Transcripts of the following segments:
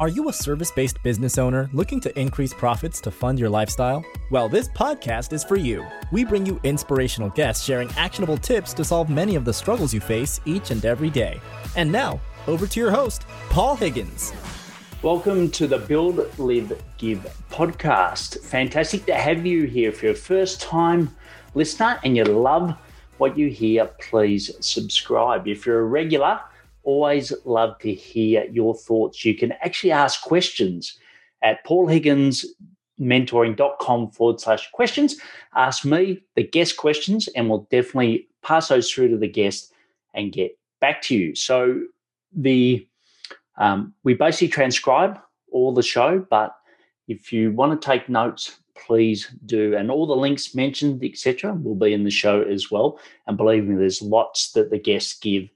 Are you a service based business owner looking to increase profits to fund your lifestyle? Well, this podcast is for you. We bring you inspirational guests sharing actionable tips to solve many of the struggles you face each and every day. And now, over to your host, Paul Higgins. Welcome to the Build, Live, Give podcast. Fantastic to have you here. If you're a first time listener and you love what you hear, please subscribe. If you're a regular, always love to hear your thoughts. You can actually ask questions at paulhigginsmentoring.com forward slash questions. Ask me the guest questions, and we'll definitely pass those through to the guest and get back to you. So the um, we basically transcribe all the show, but if you want to take notes, please do. And all the links mentioned, etc., will be in the show as well. And believe me, there's lots that the guests give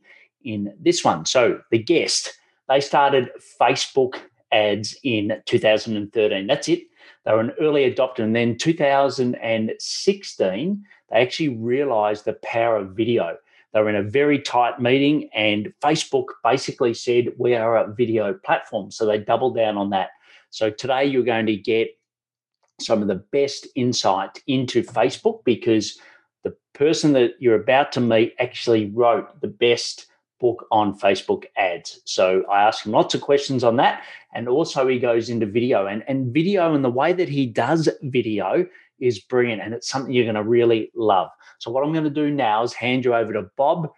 in this one. So the guest, they started Facebook ads in 2013. That's it. They were an early adopter. And then 2016, they actually realized the power of video. They were in a very tight meeting, and Facebook basically said, We are a video platform. So they doubled down on that. So today you're going to get some of the best insight into Facebook because the person that you're about to meet actually wrote the best book on Facebook ads. So I ask him lots of questions on that. And also he goes into video and, and video and the way that he does video is brilliant. And it's something you're going to really love. So what I'm going to do now is hand you over to Bob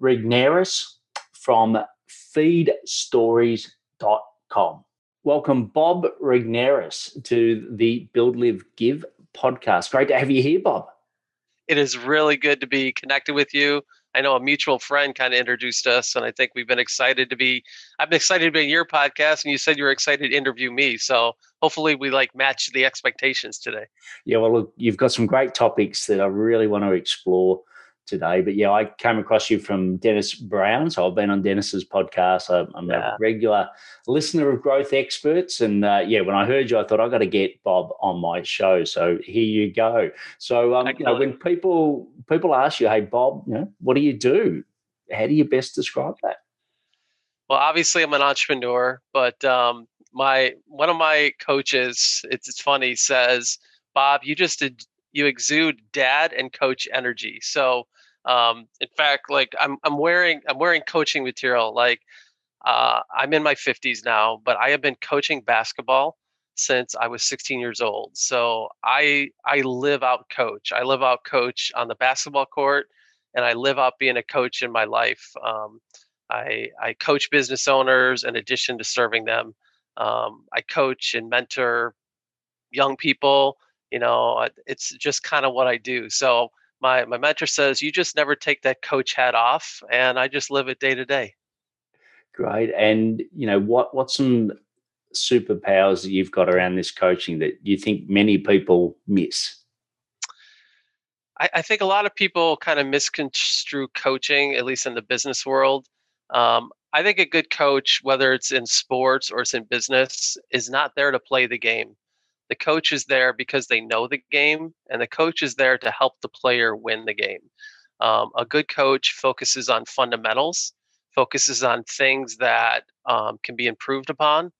Regnerus from feedstories.com. Welcome, Bob Regnerus, to the Build, Live, Give podcast. Great to have you here, Bob. It is really good to be connected with you. I know a mutual friend kind of introduced us, and I think we've been excited to be. I've been excited to be in your podcast, and you said you were excited to interview me. So hopefully, we like match the expectations today. Yeah, well, look, you've got some great topics that I really want to explore today. But yeah, I came across you from Dennis Brown. So I've been on Dennis's podcast. I'm yeah. a regular listener of Growth Experts. And uh, yeah, when I heard you, I thought I got to get Bob on my show. So here you go. So um, you know, when people people ask you, hey Bob, you know, what do you do? How do you best describe that? Well, obviously I'm an entrepreneur, but um, my one of my coaches, it's, it's funny, says, Bob, you just did you exude dad and coach energy. So um, in fact, like I'm I'm wearing I'm wearing coaching material. Like uh, I'm in my 50s now, but I have been coaching basketball since I was 16 years old. So I I live out coach. I live out coach on the basketball court, and I live out being a coach in my life. Um, I I coach business owners in addition to serving them. Um, I coach and mentor young people. You know, it's just kind of what I do. So my my mentor says you just never take that coach hat off and i just live it day to day. Great and you know what what's some superpowers that you've got around this coaching that you think many people miss? I, I think a lot of people kind of misconstrue coaching at least in the business world. Um, i think a good coach whether it's in sports or it's in business is not there to play the game the coach is there because they know the game, and the coach is there to help the player win the game. Um, a good coach focuses on fundamentals, focuses on things that um, can be improved upon.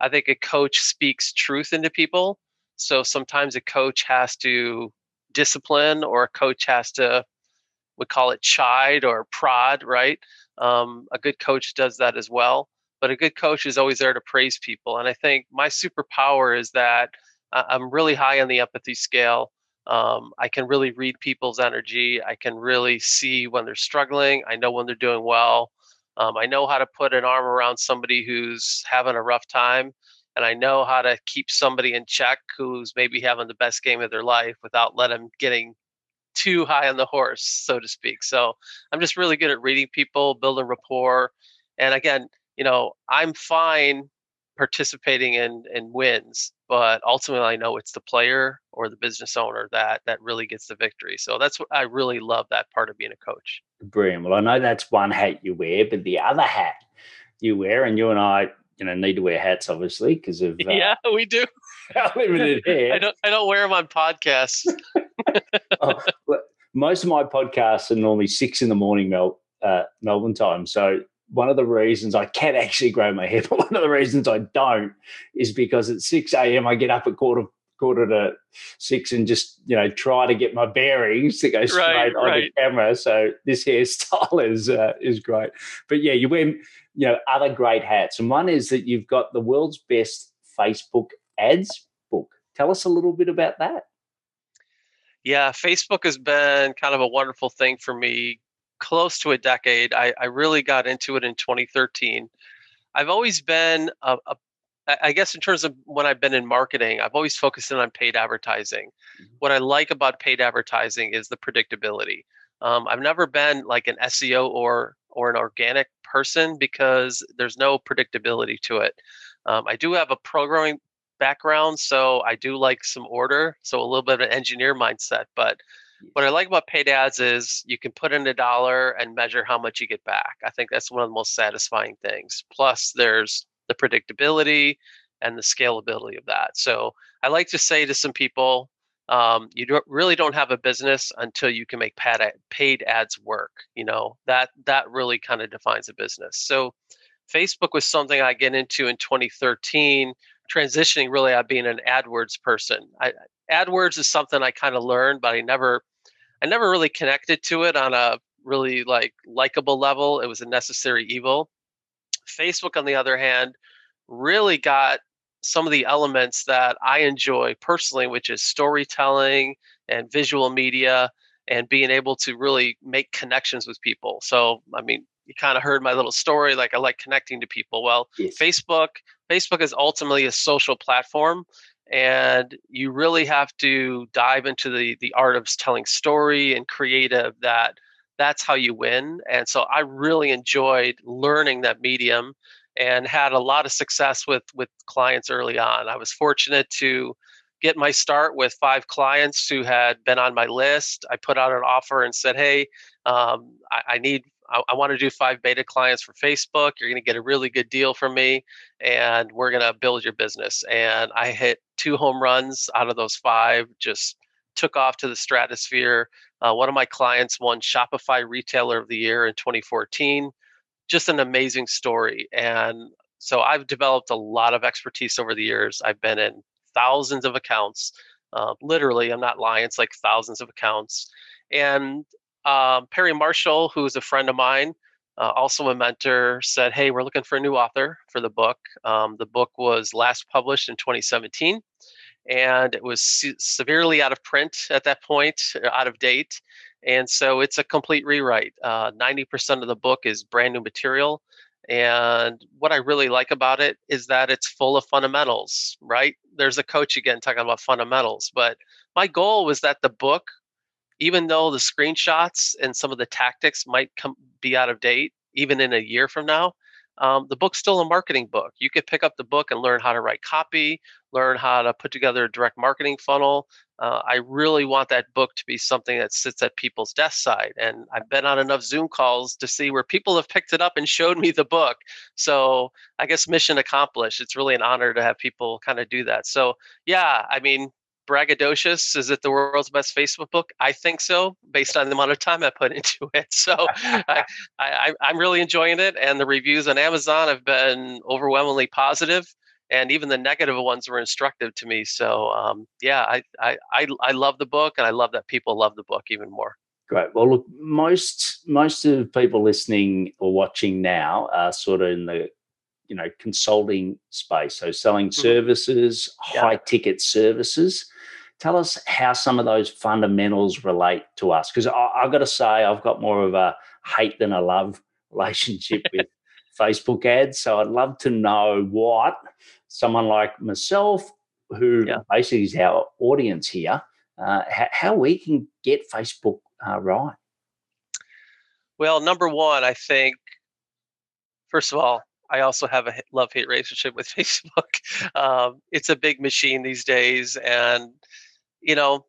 I think a coach speaks truth into people. So sometimes a coach has to discipline, or a coach has to, we call it chide or prod, right? Um, a good coach does that as well but a good coach is always there to praise people. And I think my superpower is that I'm really high on the empathy scale. Um, I can really read people's energy. I can really see when they're struggling. I know when they're doing well. Um, I know how to put an arm around somebody who's having a rough time. And I know how to keep somebody in check who's maybe having the best game of their life without letting them getting too high on the horse, so to speak. So I'm just really good at reading people, building rapport. And again, you know, I'm fine participating in in wins, but ultimately I know it's the player or the business owner that that really gets the victory. So that's what I really love that part of being a coach. Brilliant. Well, I know that's one hat you wear, but the other hat you wear, and you and I, you know, need to wear hats obviously because of uh, yeah, we do. limited hair. I don't I don't wear them on podcasts. oh, most of my podcasts are normally six in the morning, Mel, uh, Melbourne time. So one of the reasons I can actually grow my hair, but one of the reasons I don't is because at 6 a.m. I get up at quarter quarter to six and just you know try to get my bearings to go straight right, on right. the camera. So this hairstyle is uh, is great. But yeah, you wear you know other great hats, and one is that you've got the world's best Facebook ads book. Tell us a little bit about that. Yeah, Facebook has been kind of a wonderful thing for me. Close to a decade. I, I really got into it in 2013. I've always been a, a I guess in terms of when I've been in marketing, I've always focused in on paid advertising. Mm-hmm. What I like about paid advertising is the predictability. Um, I've never been like an SEO or or an organic person because there's no predictability to it. Um, I do have a programming background, so I do like some order, so a little bit of an engineer mindset. But what I like about paid ads is you can put in a dollar and measure how much you get back. I think that's one of the most satisfying things. Plus, there's the predictability and the scalability of that. So I like to say to some people, um, you don't, really don't have a business until you can make paid ads work. You know that that really kind of defines a business. So Facebook was something I get into in 2013, transitioning really out being an AdWords person. I, AdWords is something I kind of learned, but I never I never really connected to it on a really like likable level. It was a necessary evil. Facebook, on the other hand, really got some of the elements that I enjoy personally, which is storytelling and visual media and being able to really make connections with people. So, I mean, you kind of heard my little story like I like connecting to people. Well, yes. Facebook Facebook is ultimately a social platform and you really have to dive into the the art of telling story and creative that that's how you win. And so I really enjoyed learning that medium and had a lot of success with with clients early on. I was fortunate to get my start with five clients who had been on my list. I put out an offer and said, "Hey, um, I, I, need." I, I want to do five beta clients for Facebook. You're going to get a really good deal from me, and we're going to build your business. And I hit two home runs out of those five. Just took off to the stratosphere. Uh, one of my clients won Shopify Retailer of the Year in 2014. Just an amazing story. And so I've developed a lot of expertise over the years. I've been in thousands of accounts. Uh, literally, I'm not lying, it's like thousands of accounts. And um, Perry Marshall, who is a friend of mine, uh, also a mentor, said, Hey, we're looking for a new author for the book. Um, the book was last published in 2017 and it was se- severely out of print at that point, uh, out of date. And so it's a complete rewrite. Uh, 90% of the book is brand new material. And what I really like about it is that it's full of fundamentals, right? There's a coach again talking about fundamentals. But my goal was that the book, even though the screenshots and some of the tactics might come be out of date, even in a year from now, um, the book's still a marketing book. You could pick up the book and learn how to write copy, learn how to put together a direct marketing funnel. Uh, I really want that book to be something that sits at people's desk side. And I've been on enough Zoom calls to see where people have picked it up and showed me the book. So I guess mission accomplished. It's really an honor to have people kind of do that. So, yeah, I mean, braggadocious. Is it the world's best Facebook book? I think so, based on the amount of time I put into it. So I, I, I'm really enjoying it, and the reviews on Amazon have been overwhelmingly positive, and even the negative ones were instructive to me. So um, yeah, I, I I I love the book, and I love that people love the book even more. Great. Well, look, most most of people listening or watching now are sort of in the you know consulting space so selling mm-hmm. services yeah. high ticket services tell us how some of those fundamentals relate to us because i've got to say i've got more of a hate than a love relationship with facebook ads so i'd love to know what someone like myself who yeah. basically is our audience here uh, how, how, we can get facebook uh, right well number one i think first of all I also have a love hate relationship with Facebook. Um, it's a big machine these days, and you know,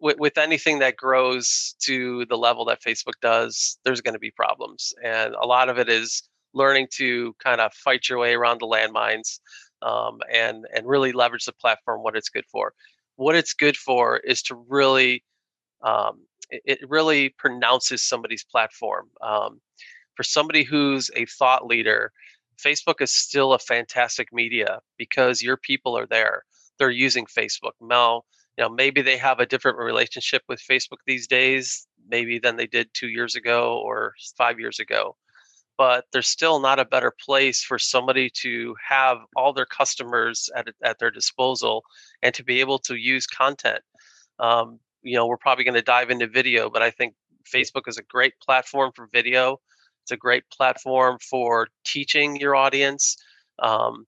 with, with anything that grows to the level that Facebook does, there's going to be problems, and a lot of it is learning to kind of fight your way around the landmines um, and and really leverage the platform what it's good for. What it's good for is to really um, it, it, really pronounces somebody's platform. Um, for somebody who's a thought leader, Facebook is still a fantastic media because your people are there. They're using Facebook. Now, you know, maybe they have a different relationship with Facebook these days, maybe than they did two years ago or five years ago. But there's still not a better place for somebody to have all their customers at, at their disposal and to be able to use content. Um, you know, we're probably going to dive into video, but I think Facebook is a great platform for video. It's a great platform for teaching your audience. Um,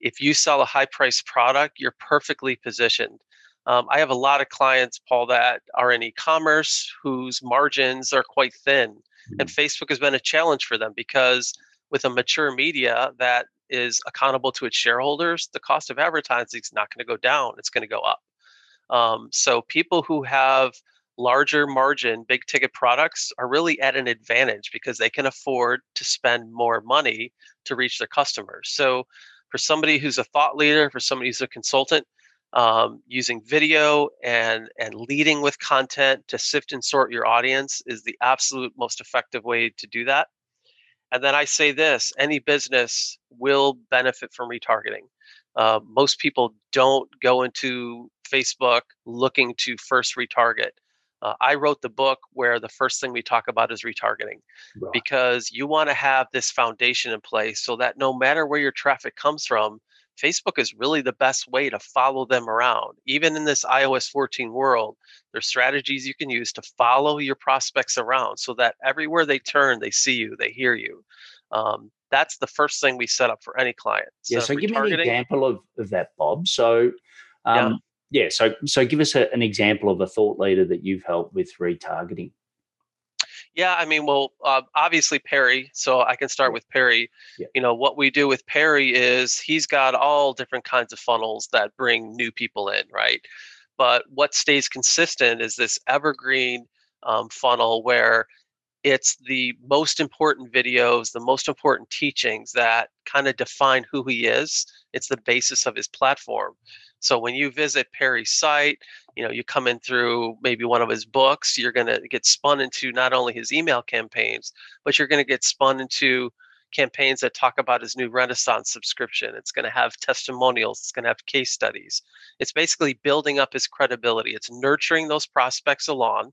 if you sell a high price product, you're perfectly positioned. Um, I have a lot of clients, Paul, that are in e commerce whose margins are quite thin. Mm-hmm. And Facebook has been a challenge for them because with a mature media that is accountable to its shareholders, the cost of advertising is not going to go down, it's going to go up. Um, so people who have larger margin, big ticket products are really at an advantage because they can afford to spend more money to reach their customers. So, for somebody who's a thought leader, for somebody who's a consultant, um, using video and and leading with content to sift and sort your audience is the absolute most effective way to do that. And then I say this: any business will benefit from retargeting. Uh, most people don't go into Facebook looking to first retarget. Uh, I wrote the book where the first thing we talk about is retargeting right. because you want to have this foundation in place so that no matter where your traffic comes from, Facebook is really the best way to follow them around. Even in this iOS 14 world, there's strategies you can use to follow your prospects around so that everywhere they turn, they see you, they hear you. Um, that's the first thing we set up for any client. yeah. So give me an example of, of that, Bob. So um, yeah, so so give us a, an example of a thought leader that you've helped with retargeting. Yeah, I mean, well, uh, obviously Perry. So I can start with Perry. Yeah. You know, what we do with Perry is he's got all different kinds of funnels that bring new people in, right? But what stays consistent is this evergreen um, funnel where it's the most important videos, the most important teachings that kind of define who he is. It's the basis of his platform. So when you visit Perry's site, you know, you come in through maybe one of his books, you're going to get spun into not only his email campaigns, but you're going to get spun into campaigns that talk about his new Renaissance subscription. It's going to have testimonials, it's going to have case studies. It's basically building up his credibility. It's nurturing those prospects along,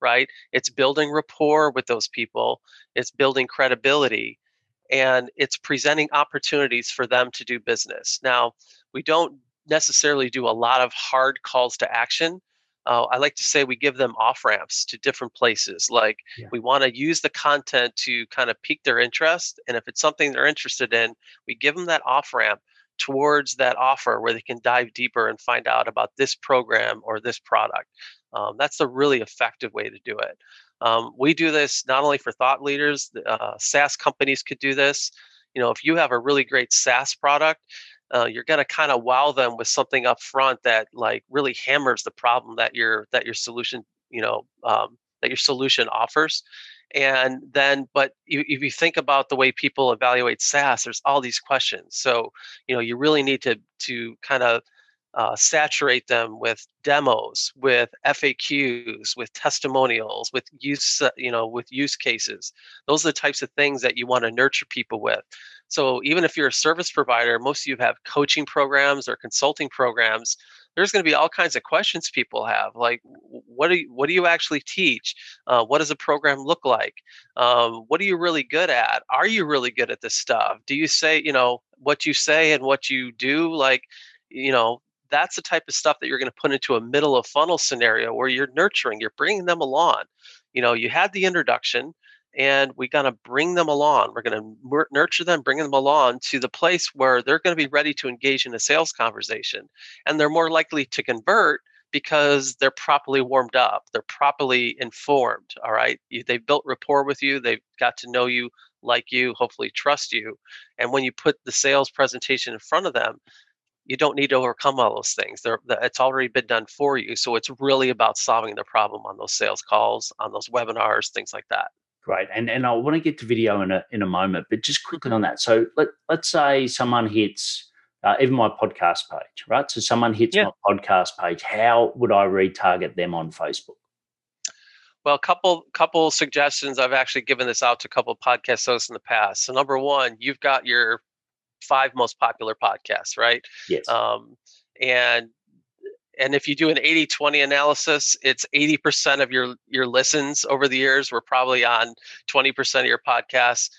right? It's building rapport with those people, it's building credibility, and it's presenting opportunities for them to do business. Now, we don't necessarily do a lot of hard calls to action. Uh, I like to say we give them off ramps to different places. Like yeah. we want to use the content to kind of pique their interest. And if it's something they're interested in, we give them that off ramp towards that offer where they can dive deeper and find out about this program or this product. Um, that's a really effective way to do it. Um, we do this not only for thought leaders, uh, SaaS companies could do this. You know, if you have a really great SaaS product, uh, you're going to kind of wow them with something up front that like really hammers the problem that your that your solution you know um, that your solution offers and then but if you think about the way people evaluate SaaS, there's all these questions. So you know you really need to to kind of uh, saturate them with demos, with FAQs, with testimonials, with use, uh, you know, with use cases. Those are the types of things that you want to nurture people with. So even if you're a service provider, most of you have coaching programs or consulting programs. There's going to be all kinds of questions people have, like what do you, what do you actually teach? Uh, what does a program look like? Um, what are you really good at? Are you really good at this stuff? Do you say, you know, what you say and what you do? Like, you know, that's the type of stuff that you're going to put into a middle of funnel scenario where you're nurturing, you're bringing them along. You know, you had the introduction and we're going to bring them along. We're going to nurture them, bring them along to the place where they're going to be ready to engage in a sales conversation. And they're more likely to convert because they're properly warmed up, they're properly informed. All right. They've built rapport with you, they've got to know you, like you, hopefully trust you. And when you put the sales presentation in front of them, you don't need to overcome all those things. They're, it's already been done for you. So it's really about solving the problem on those sales calls, on those webinars, things like that. Great, and and I want to get to video in a in a moment, but just quickly on that. So let let's say someone hits uh, even my podcast page, right? So someone hits yeah. my podcast page. How would I retarget them on Facebook? Well, a couple couple suggestions. I've actually given this out to a couple podcast hosts in the past. So number one, you've got your five most popular podcasts, right? Yes. Um, and and if you do an 80-20 analysis, it's 80% of your your listens over the years were probably on 20% of your podcasts.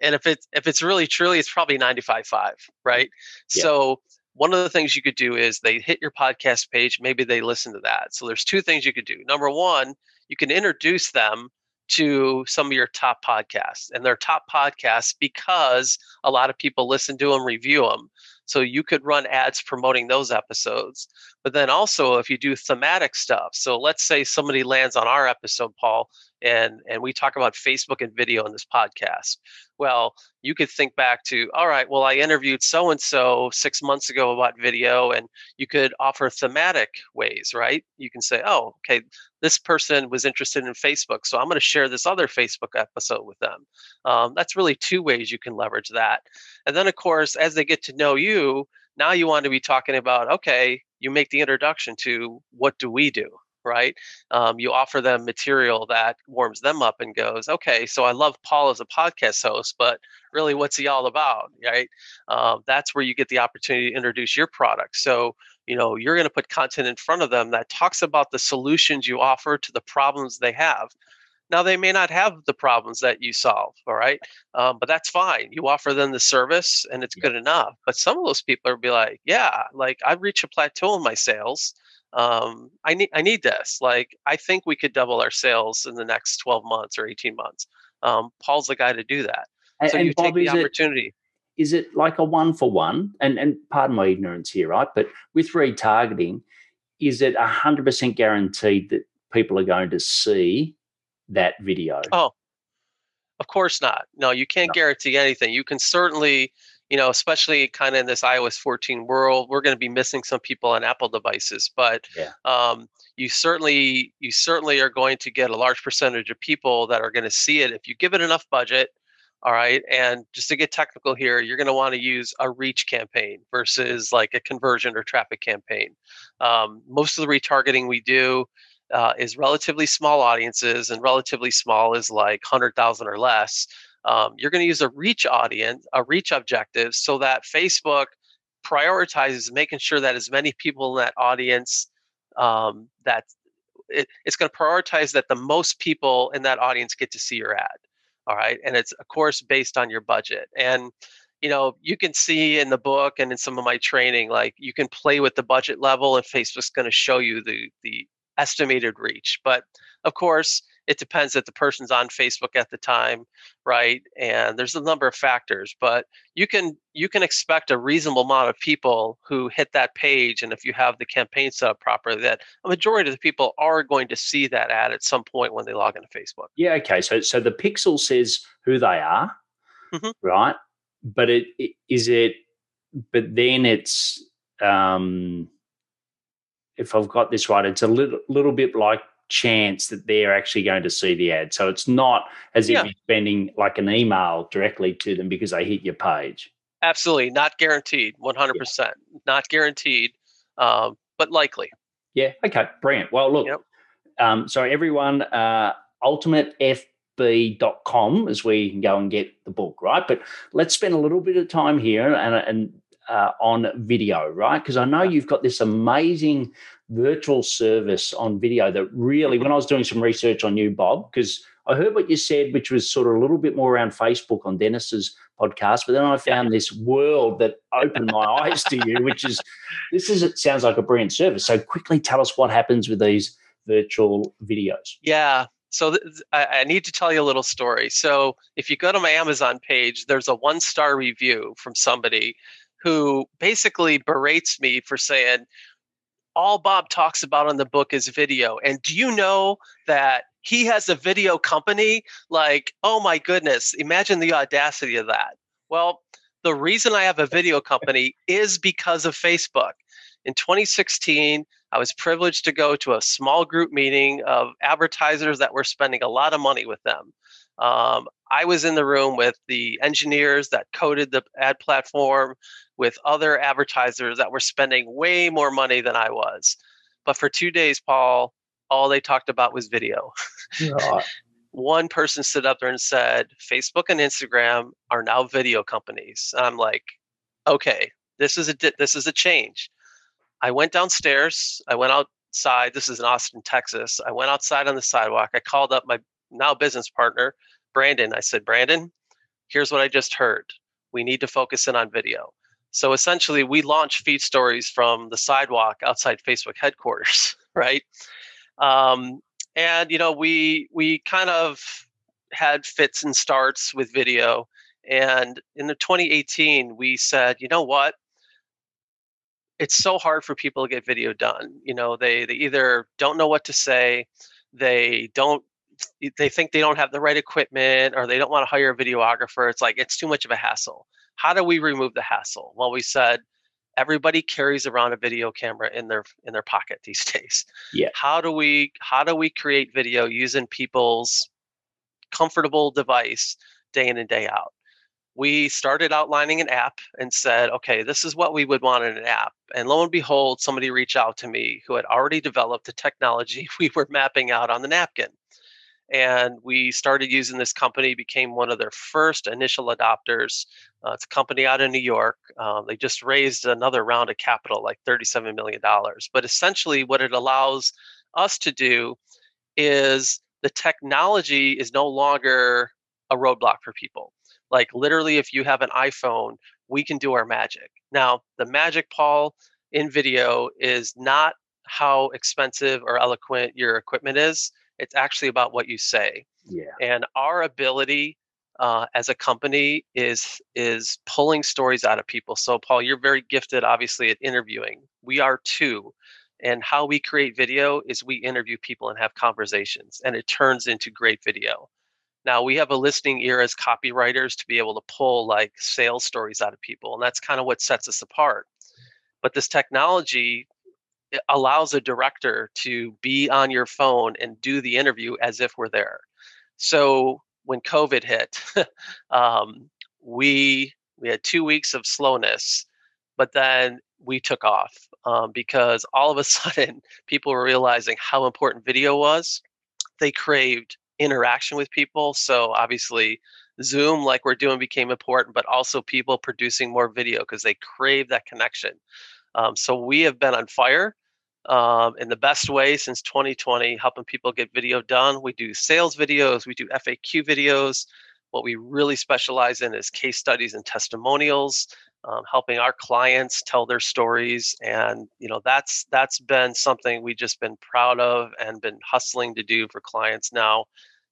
And if it's if it's really truly, it's probably 95-5, right? Yeah. So one of the things you could do is they hit your podcast page, maybe they listen to that. So there's two things you could do. Number one, you can introduce them to some of your top podcasts and they're top podcasts because a lot of people listen to them review them so you could run ads promoting those episodes. But then also if you do thematic stuff so let's say somebody lands on our episode paul and and we talk about facebook and video in this podcast. Well you could think back to all right well i interviewed so and so six months ago about video and you could offer thematic ways right? You can say oh okay this person was interested in facebook so i'm going to share this other facebook episode with them. Um, that's really two ways you can leverage that. And then of course as they get to know you now you want to be talking about okay you make the introduction to what do we do right? Um, you offer them material that warms them up and goes, okay, so I love Paul as a podcast host, but really, what's he all about, right? Um, that's where you get the opportunity to introduce your product. So, you know, you're going to put content in front of them that talks about the solutions you offer to the problems they have. Now, they may not have the problems that you solve, all right? Um, but that's fine. You offer them the service and it's good enough. But some of those people are be like, yeah, like I reach a plateau in my sales um, I need I need this. Like I think we could double our sales in the next 12 months or 18 months. Um, Paul's the guy to do that. And, so you Bob, take the is it- opportunity. is it like a one for one? And and pardon my ignorance here, right? But with retargeting, is it hundred percent guaranteed that people are going to see that video? Oh, of course not. No, you can't No. guarantee anything. You can certainly, you know, especially kind of in this iOS 14 world, we're going to be missing some people on Apple devices, but Yeah. um, you certainly you certainly are going to get a large percentage of people that are going to see it if you give it enough budget. All right, and just to get technical here, you're going to want to use a reach campaign versus like a conversion or traffic campaign. Um, most of the retargeting we do uh, is relatively small audiences, and relatively small is like 100,000 or less. Um, you're going to use a reach audience, a reach objective, so that Facebook prioritizes making sure that as many people in that audience um, that it, it's going to prioritize that the most people in that audience get to see your ad. All right, and it's of course based on your budget and you know you can see in the book and in some of my training like you can play with the budget level and facebook's going to show you the the estimated reach but of course it depends that the person's on facebook at the time right and there's a number of factors but you can you can expect a reasonable amount of people who hit that page and if you have the campaign set up properly that a majority of the people are going to see that ad at some point when they log into facebook Yeah, okay. So so the pixel says who they are, Mhm. right? But it, it is it but then it's um if I've got this right, it's a little little bit like chance that they're actually going to see the ad. So it's not as Yeah. if you're spending like an email directly to them because they hit your page. Absolutely, not guaranteed. One hundred percent, not guaranteed, um, but likely. Yeah. Okay. Brilliant. Well, look. Yep. Um, so everyone, uh, ultimatefb.com is where you can go and get the book, right? But let's spend a little bit of time here and, and uh, on video, right? Because I know you've got this amazing virtual service on video that really, when I was doing some research on you, Bob, because I heard what you said, which was sort of a little bit more around Facebook on Dennis's podcast, but then I found this world that opened my eyes to you, which is this is it sounds like a brilliant service. So quickly tell us what happens with these virtual videos. Yeah. So th- I need to tell you a little story. So if you go to my Amazon page, there's a one star review from somebody who basically berates me for saying all Bob talks about in the book is video. And do you know that he has a video company? Like, oh my goodness, imagine the audacity of that. Well, the reason I have a video company is because of Facebook. In 2016, I was privileged to go to a small group meeting of advertisers that were spending a lot of money with them. Um, I was in the room with the engineers that coded the ad platform, with other advertisers that were spending way more money than I was. But for two days, Paul, all they talked about was video. One person stood up there and said, Facebook and Instagram are now video companies. And I'm like, okay, this is a this is a change. I went downstairs. I went outside. This is in Austin, Texas. I went outside on the sidewalk. I called up my now business partner, Brandon. I said, Brandon, here's what I just heard. We need to focus in on video. So essentially, we launched feed stories from the sidewalk outside Facebook headquarters, right? Um, and you know, we we kind of had fits and starts with video. And in the 2018, we said, you know what? It's so hard for people to get video done. You know, they they either don't know what to say, they don't they think they don't have the right equipment or they don't want to hire a videographer. It's like it's too much of a hassle. How do we remove the hassle? Well, we said everybody carries around a video camera in their in their pocket these days. Yeah. How do we how do we create video using people's comfortable device day in and day out? We started outlining an app and said, okay, this is what we would want in an app. And lo and behold, somebody reached out to me who had already developed the technology we were mapping out on the napkin and we started using this company became one of their first initial adopters. Uh, it's a company out of new york. Um, they just raised another round of capital like $37 million but essentially what it allows us to do is the technology is no longer a roadblock for people. Like literally if you have an iphone we can do our magic. Now the magic paul in video is not how expensive or eloquent your equipment is it's actually about what you say. Yeah. And our ability uh, as a company is is pulling stories out of people. So Paul, you're very gifted, obviously, at interviewing. We are too. And how we create video is we interview people and have conversations, and it turns into great video. Now we have a listening ear as copywriters to be able to pull like sales stories out of people, and that's kind of what sets us apart. But this technology allows a director to be on your phone and do the interview as if we're there. So when COVID hit, um, we we had two weeks of slowness, but then we took off um, because all of a sudden people were realizing how important video was. They craved interaction with people, so obviously Zoom, like we're doing, became important, but also people producing more video because they crave that connection. Um, so we have been on fire um, in the best way since 2020, helping people get video done. We do sales videos, we do FAQ videos. What we really specialize in is case studies and testimonials, um, helping our clients tell their stories, and you know that's that's been something we've just been proud of and been hustling to do for clients now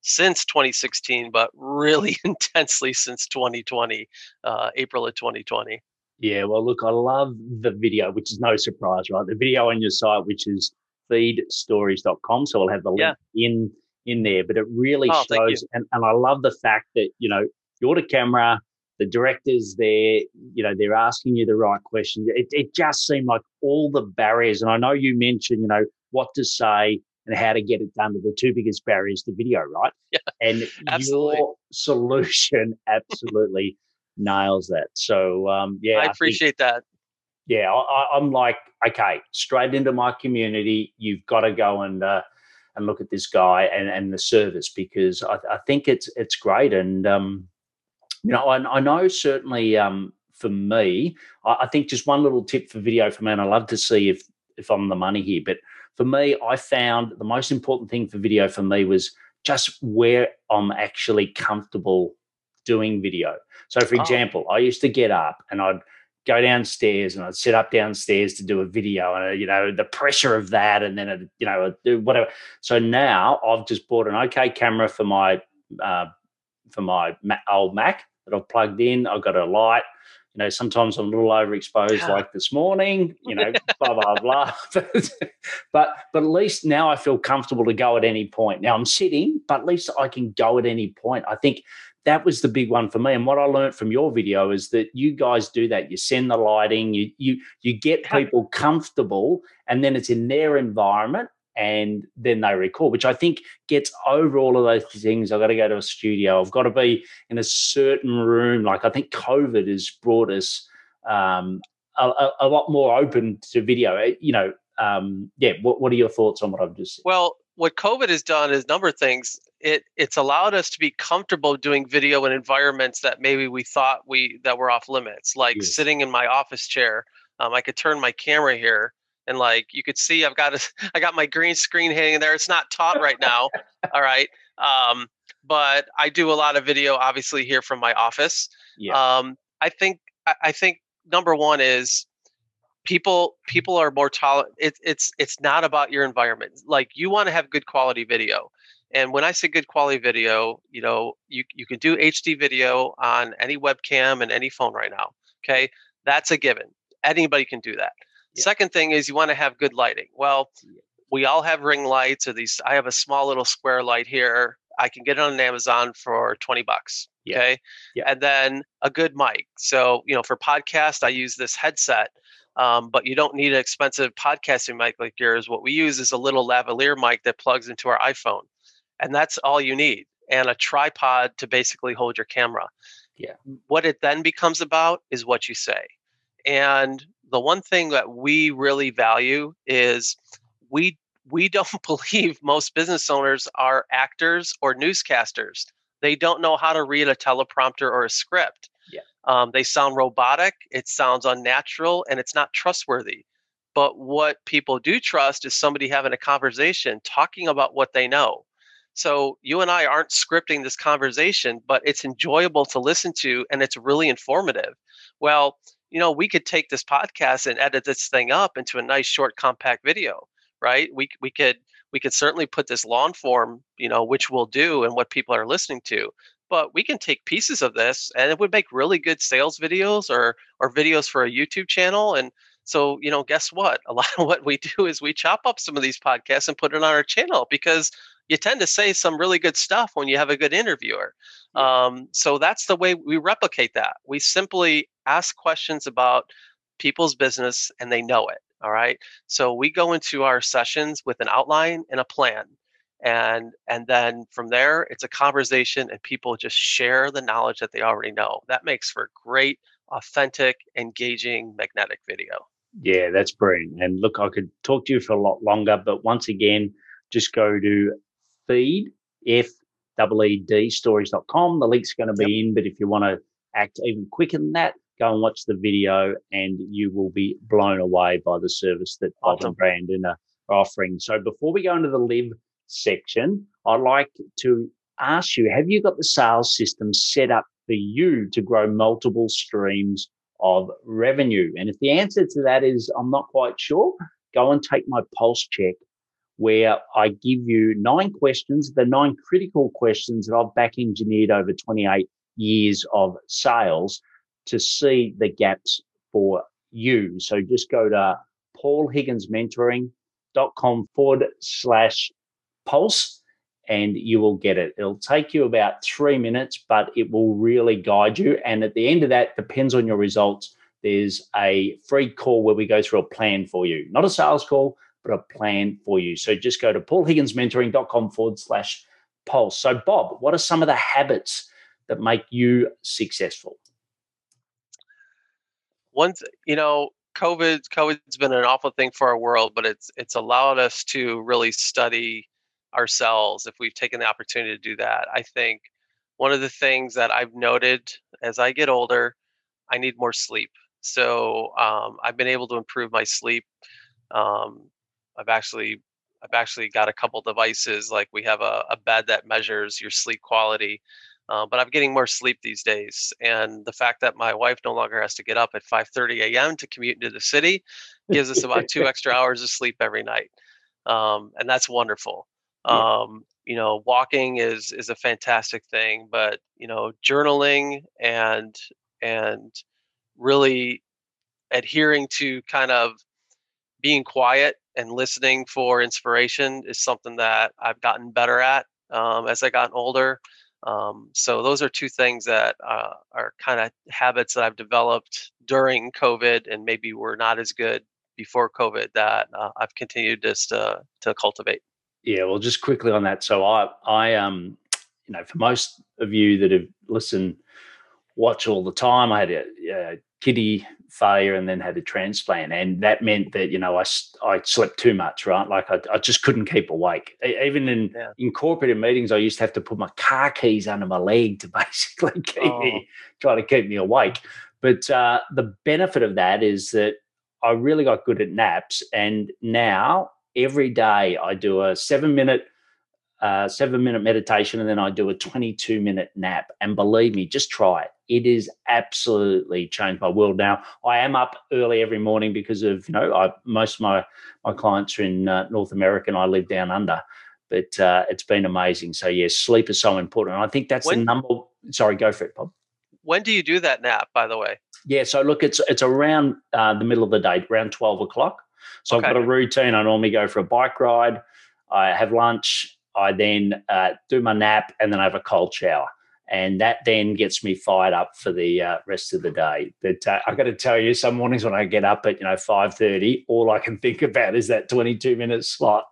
since 2016, but really intensely since 2020, uh, April of 2020. Yeah, well, look, I love the video, which is no surprise, right? The video on your site, which is feedstories.com. So I'll have the link yeah. in in there, but it really oh, shows, and, and I love the fact that, you know, you're the camera, the director's there, you know, they're asking you the right questions. It, it just seemed like all the barriers, and I know you mentioned, you know, what to say and how to get it done are the two biggest barriers to video, right? Yeah, and absolutely. your solution absolutely nails that. So um, yeah, I appreciate I think, that. Yeah, I, am like, okay, straight into my community. You've got to go and uh, and look at this guy and, and the service because I, I think it's it's great. And um, you know, I, I know certainly um, for me, I, I think just one little tip for video for me, and I love to see if if I'm the money here, but for me, I found the most important thing for video for me was just where I'm actually comfortable doing video. So, for oh. example, I used to get up and I'd go downstairs and I'd sit up downstairs to do a video and, uh, you know, the pressure of that and then, it, you know, do whatever. So now I've just bought an okay camera for my, uh, for my old Mac that I've plugged in. I've got a light. You know, sometimes I'm a little overexposed, like this morning. You know, blah blah blah. but but at least now I feel comfortable to go at any point. Now I'm sitting, but at least I can go at any point. I think that was the big one for me. And what I learned from your video is that you guys do that. You send the lighting, you you you get people comfortable, and then it's in their environment, and then they record, which I think gets over all of those things. I've got to go to a studio. I've got to be in a certain room. Like I think COVID has brought us um, a, a, lot more open to video. Eh, you know, um, yeah. What, what are your thoughts on what I've just said? Well, what COVID has done is a number of things. It it's allowed us to be comfortable doing video in environments that maybe we thought we that were off limits, like yes. sitting in my office chair. Um, I could turn my camera here, and like you could see, I've got a, I got my green screen hanging there. It's not taut right now, all right. Um, but I do a lot of video, obviously here from my office. Yeah. Um, I think I think number one is people people are more tolerant it, it's it's not about your environment. Like you want to have good quality video. And when i say good quality video you know you, you can do hd video on any webcam and any phone right now okay? That's a given. Anybody can do that. Yeah. second thing is you want to have good lighting. Well we all have ring lights or these i have a small little square light here. I can get it on amazon for 20 bucks okay? Yeah. and then a good mic. So you know for podcast i use this headset um, but you don't need an expensive podcasting mic like yours. What we use is a little lavalier mic that plugs into our iPhone, and that's all you need, and a tripod to basically hold your camera. Yeah. What it then becomes about is what you say. And the one thing that we really value is we we don't believe most business owners are actors or newscasters. They don't know how to read a teleprompter or a script. Um, they sound robotic, it sounds unnatural, and it's not trustworthy. But what people do trust is somebody having a conversation, talking about what they know. So you and I aren't scripting this conversation, but it's enjoyable to listen to and it's really informative. Well, you know, we could take this podcast and edit this thing up into a nice short compact video, right? We we could we could certainly put this long form, you know, which we'll do and what people are listening to but we can take pieces of this and it would make really good sales videos or or videos for a YouTube channel and so you know guess what? A lot of what we do is we chop up some of these podcasts and put it on our channel because you tend to say some really good stuff when you have a good interviewer. Um, so that's the way we replicate that. We simply ask questions about people's business and they know it all right? So we go into our sessions with an outline and a plan and and then from there it's a conversation and people just share the knowledge that they already know that makes for great authentic engaging magnetic video yeah that's brilliant and look i could talk to you for a lot longer but once again just go to feed f stories.com the link's going to be yep. in but if you want to act even quicker than that go and watch the video and you will be blown away by the service that awesome. and Brandon are offering so before we go into the live section, I'd like to ask you have you got the sales system set up for you to grow multiple streams of revenue? And if the answer to that is I'm not quite sure, go and take my pulse check where I give you nine questions, the nine critical questions that I've back engineered over 28 years of sales to see the gaps for you. So just go to paulhigginsmentoring.com forward slash pulse and you will get it. It'll take you about three minutes, but it will really guide you. And at the end of that, depends on your results. There's a free call where we go through a plan for you, not a sales call, but a plan for you. So just go to paulhigginsmentoring.com forward slash pulse. So, Bob, what are some of the habits that make you successful? One, you know, COVID, COVID's been an awful thing for our world, but it's it's allowed us to really study ourselves if we've taken the opportunity to do that. I think one of the things that I've noted as I get older, I need more sleep. So um, I've been able to improve my sleep. Um, I've actually I've actually got a couple devices like we have a, a bed that measures your sleep quality. Uh, but I'm getting more sleep these days, and the fact that my wife no longer has to get up at 5:30 a.m. to commute into the city gives us about two extra hours of sleep every night, um, and that's wonderful. Um, you know, walking is is a fantastic thing, but you know, journaling and and really adhering to kind of being quiet and listening for inspiration is something that I've gotten better at um, as I gotten older. Um, so those are two things that uh, are kind of habits that I've developed during COVID, and maybe were not as good before COVID that uh, I've continued just uh, to cultivate. Yeah, well, just quickly on that. So I, I, um, you know, for most of you that have listened, watch all the time, I had a, a kidney failure and then had a transplant. And that meant that, you know, I, I slept too much, right? Like I, I just couldn't keep awake. Even in, yeah. in corporate meetings, I used to have to put my car keys under my leg to basically keep oh. me, try to keep me awake. But uh, the benefit of that is that I really got good at naps. And now every day I do a seven minute uh, seven minute meditation and then I do a 22 minute nap. And believe me, just try it. It is absolutely changed my world. Now I am up early every morning because of you know I, most of my my clients are in uh, North America and I live down under. But uh, it's been amazing. So yes, sleep is so important. And I think that's when, the number. Sorry, go for it, Bob. When do you do that nap? By the way. Yeah, so look, it's it's around uh, the middle of the day, around twelve o'clock. So okay. I've got a routine. I normally go for a bike ride. I have lunch. I then uh, do my nap, and then I have a cold shower, and that then gets me fired up for the uh, rest of the day. But uh, I got to tell you, some mornings when I get up at you know five thirty, all I can think about is that twenty two minute slot.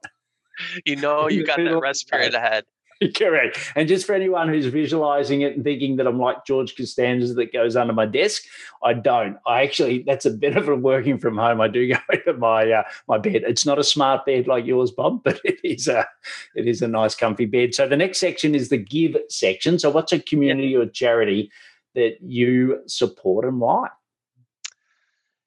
You know, you got that rest period ahead. Correct. And just for anyone who's visualizing it and thinking that I'm like George Costanza that goes under my desk, I don't. I actually, that's a benefit of a working from home. I do go into my uh, my bed. It's not a smart bed like yours, Bob, but it is a it is a nice, comfy bed. So the next section is the give section. So what's a community or charity that you support and why?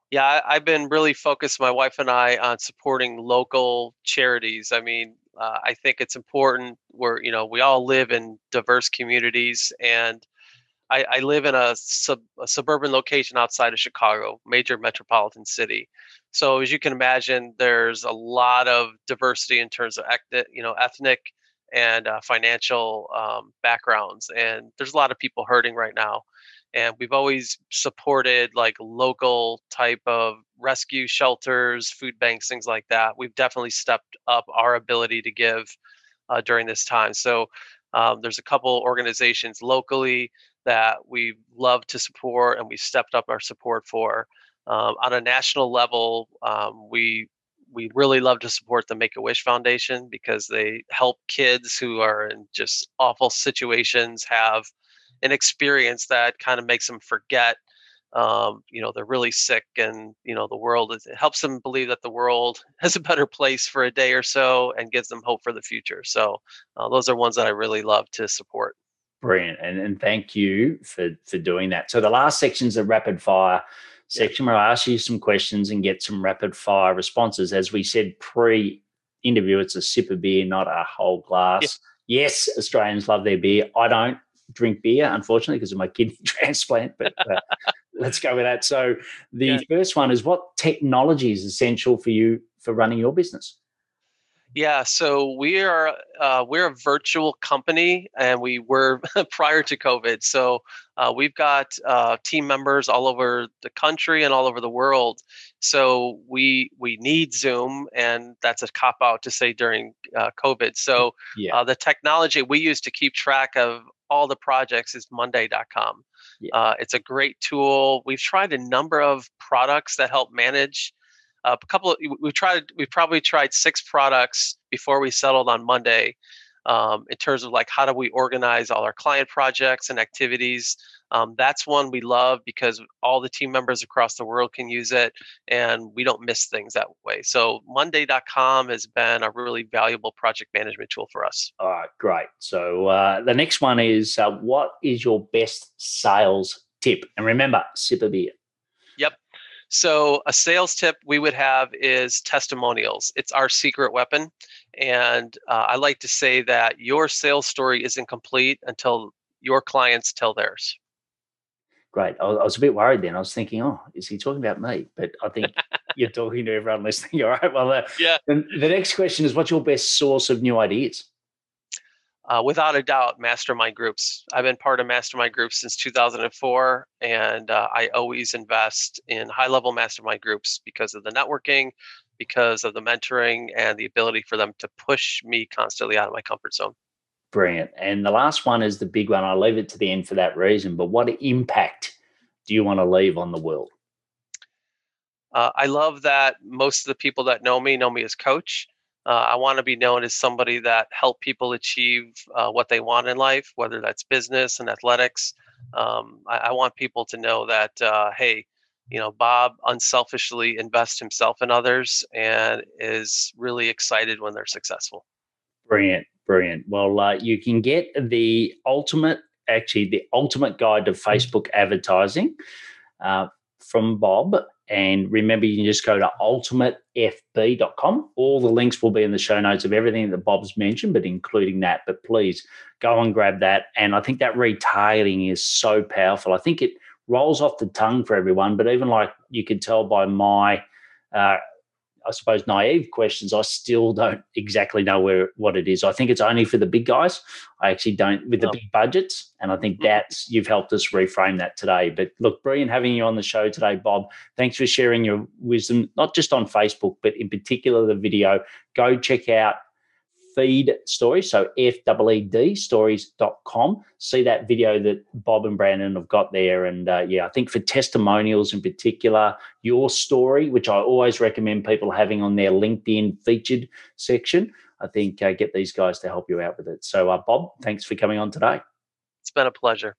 Yeah, I've been really focused, my wife and I, on supporting local charities. I mean, uh, I think it's important. Where you know we all live in diverse communities, and I, I live in a, sub, a, suburban location outside of Chicago, major metropolitan city. So as you can imagine, there's a lot of diversity in terms of ethnic, you know, ethnic and uh, financial um, backgrounds, and there's a lot of people hurting right now and we've always supported like local type of rescue shelters food banks things like that. We've definitely stepped up our ability to give uh, during this time. So um, there's a couple organizations locally that we love to support and we stepped up our support for. Um, on a national level um, we we really love to support the Make a Wish Foundation because they help kids who are in just awful situations have an experience that kind of makes them forget um, you know they're really sick and you know the world is, it helps them believe that the world has a better place for a day or so and gives them hope for the future. So uh, those are ones that i really love to support. Brilliant and, and thank you for for doing that. So the last section is a rapid fire section where i ask you some questions and get some rapid fire responses. As we said pre interview it's a sip of beer not a whole glass. Yeah. yes australians love their beer. I don't drink beer, unfortunately, because of my kidney transplant. But uh, let's go with that. So the yeah. first one is what technology is essential for you for running your business? Yeah, so we are uh, we're a virtual company, and we were prior to COVID. So uh, we've got uh, team members all over the country and all over the world. So we we need Zoom, and that's a cop out to say during uh, COVID. So yeah. Uh, the technology we use to keep track of all the projects is monday.com. Yeah. Uh, it's a great tool. We've tried a number of products that help manage uh, a couple of, we tried we probably tried six products before we settled on Monday um, in terms of like how do we organize all our client projects and activities. Um, that's one we love because all the team members across the world can use it and we don't miss things that way. So Monday.com has been a really valuable project management tool for us. All right, great. So uh, the next one is uh, what is your best sales tip? And remember, sip a beer. Yep. So, a sales tip we would have is testimonials. It's our secret weapon. And uh, I like to say that your sales story isn't complete until your clients tell theirs. Great. I was a bit worried then. I was thinking, oh, is he talking about me? But I think you're talking to everyone listening. All right. Well, uh, yeah. The, the next question is what's your best source of new ideas? uh, without a doubt, mastermind groups. I've been part of mastermind groups since 2004, and uh, I always invest in high level mastermind groups because of the networking, because of the mentoring, and the ability for them to push me constantly out of my comfort zone. Brilliant. And the last one is the big one. I leave it to the end for that reason. But what impact do you want to leave on the world? Uh, I love that most of the people that know me know me as coach. Uh, I want to be known as somebody that help people achieve uh, what they want in life, whether that's business and athletics. Um, I, I, want people to know that, uh, hey, you know, Bob unselfishly invests himself in others and is really excited when they're successful. Brilliant, brilliant. Well, uh, you can get the ultimate, actually, the ultimate guide to Facebook advertising uh, from Bob. And remember, you can just go to ultimatefb.com. All the links will be in the show notes of everything that Bob's mentioned, but including that. But please go and grab that. And I think that retargeting is so powerful. I think it rolls off the tongue for everyone. But even like you could tell by my, uh, I suppose, naive questions, I still don't exactly know where what it is. I think it's only for the big guys. I actually don't with the big budgets, and I think mm-hmm. that's you've helped us reframe that today. But look, brilliant having you on the show today, Bob. Thanks for sharing your wisdom, not just on Facebook, but in particular the video. Go check out feed stories. So F-E-E-D stories.com. See that video that Bob and Brandon have got there. And uh, yeah, I think for testimonials in particular, your story, which I always recommend people having on their LinkedIn featured section, I think uh, get these guys to help you out with it. So, uh, Bob, thanks for coming on today. It's been a pleasure.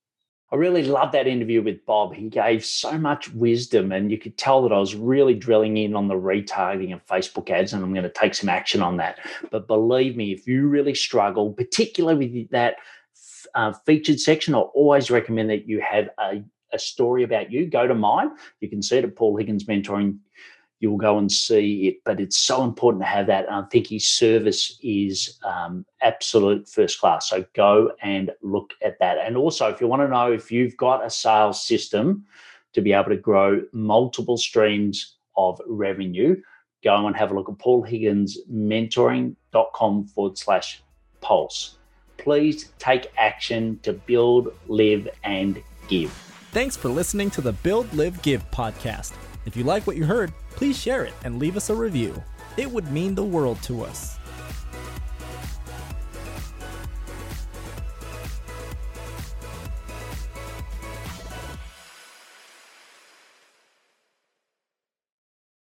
I really loved that interview with Bob. He gave so much wisdom, and you could tell that I was really drilling in on the retargeting of Facebook ads, and I'm going to take some action on that. But believe me, if you really struggle, particularly with that uh, featured section, I always recommend that you have a, a story about you. Go to mine. You can see it at Paul Higgins Mentoring you'll go and see it. But it's so important to have that. And I think his service is um, absolute first class. So go and look at that. And also, if you want to know if you've got a sales system to be able to grow multiple streams of revenue, go and have a look at Paul Higgins mentoring.com forward slash pulse. Please take action to build, live, and give. Thanks for listening to the Build, Live, Give podcast. If you like what you heard, please share it and leave us a review. It would mean the world to us.